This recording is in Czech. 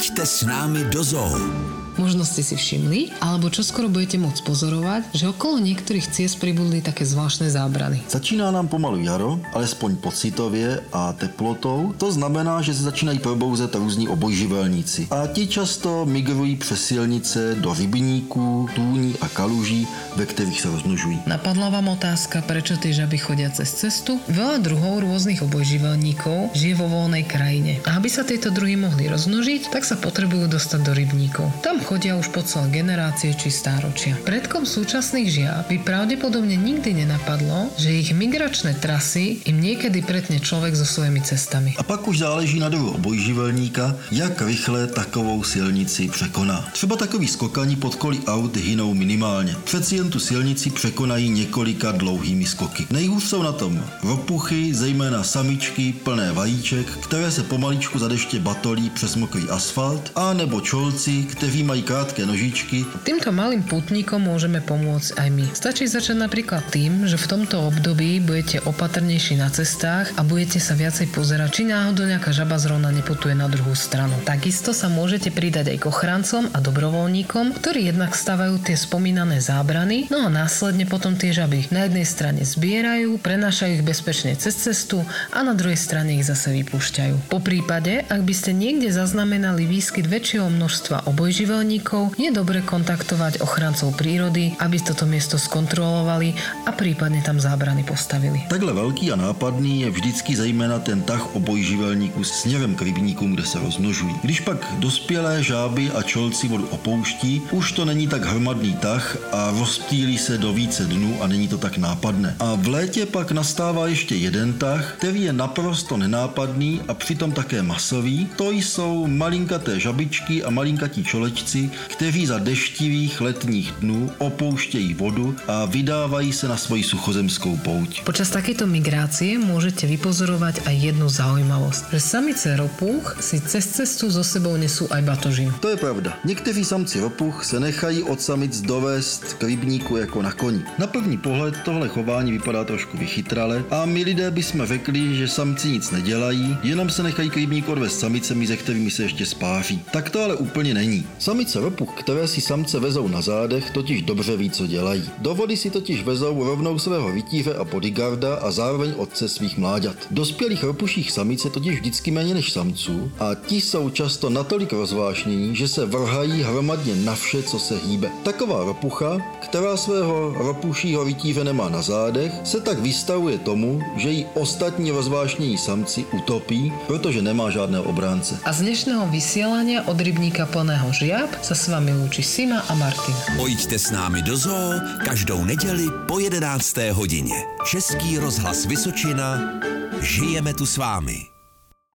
Pojďte s námi do zoo. Možno ste si všimli, alebo čo skoro budete môcť pozorovať, že okolo niektorých ciest pribudli také zvláštne zábrany. Začíná nám pomalu jaro, alespoň pocitově a teplotou. To znamená, že se začínají probouzet různí obojživelníci. A ti často migrují přes silnice do rybníků, tůní a kaluží, ve kterých se rozmnožují. Napadla vám otázka, prečo tie žaby chodia cez cestu? Veľa druhov rôznych obojživelníkov žije vo voľnej krajine. A aby sa tieto druhy mohli rozmnožiť, tak sa potrebujú dostať do rybníkov. Tam chodia už po celé generácie či stáročia. Predkom súčasných žiab by pravdepodobne nikdy nenapadlo, že ich migračné trasy im niekedy pretne človek so svojimi cestami. A pak už záleží na druhu obojživelníka, jak rychle takovou silnici překoná. Třeba takový skokani pod kolí aut hynou minimálně. Přeci jen tu silnici překonají několika dlouhými skoky. Nejhůř jsou na tom ropuchy, zejména samičky plné vajíček, které se pomaličku za deště batolí přes mokrý asfalt, a nebo čolci, kteří mají krátké nožičky. Týmto malým putníkom môžeme pomôcť aj my. Stačí začať napríklad tým, že v tomto období budete opatrnejší na cestách a budete sa viacej pozerať, či náhodou nejaká žaba zrovna neputuje na druhú stranu. Takisto sa môžete pridať aj k ochrancom a dobrovoľníkom, ktorí jednak stavajú tie spomínané zábrany, no a následne potom tie žaby na jednej strane zbierajú, prenášajú ich bezpečne cez cestu a na druhej strane ich zase vypúšťajú. Po prípade, ak by ste niekde zaznamenali výskyt väčšieho množstva obojživelníkov, je dobre kontaktovať ochrancov prírody, aby toto miesto skontrolovali a prípadne tam zábrany postavili. Takhle velký a nápadný je vždycky zejména ten tah obojživelníků směrem k rybníkům, kde se rozmnožují. Když pak dospělé žáby a čolci vodu opouští, už to není tak hromadný tah a rozptýlí se do více dnů a není to tak nápadné. A v létě pak nastává ještě jeden tah, který je naprosto nenápadný a přitom také masový. To jsou malinkaté žabičky a malinkatí čolečci, kteří za deštivých letních dnů opouštějí vodu a vydávají se na svoji suchozemskou pouť. Počas takéto migrácie môžete vypozorovať aj jednu zaujímavosť, že samice ropuch si cez cestu so sebou nesú aj batožinu. To je pravda. Někteří samci ropuch se nechají od samic dovést k rybníku jako na koni. Na první pohled tohle chování vypadá trošku vychytrale a my lidé bychom řekli, že samci nic nedělají, jenom se nechají k rybníku odvést samicemi, ze kterými se ještě spáří. Tak to ale úplně není. Samice ropuch, které si samce vezou na zádech, totiž dobře ví, co dělají. Do vody si totiž vezou rovnou svého vytíře a bodyguarda a zároveň otce svých mláďat. Dospělých ropuších samic je totiž vždycky méně než samců a ti jsou často natolik rozvášnění, že se vrhají hromadně na vše, co se hýbe. Taková ropucha, která svého ropušího vytíře nemá na zádech, se tak vystavuje tomu, že ji ostatní rozvášnění samci utopí, protože nemá žádného obránce. A z dnešného vysielania od rybníka plného žiab sa s vami lúči Sima a Martin. Pojďte s námi do zoo každou neděli po 11. hodině. Český rozhlas Vysočina. Žijeme tu s vámi.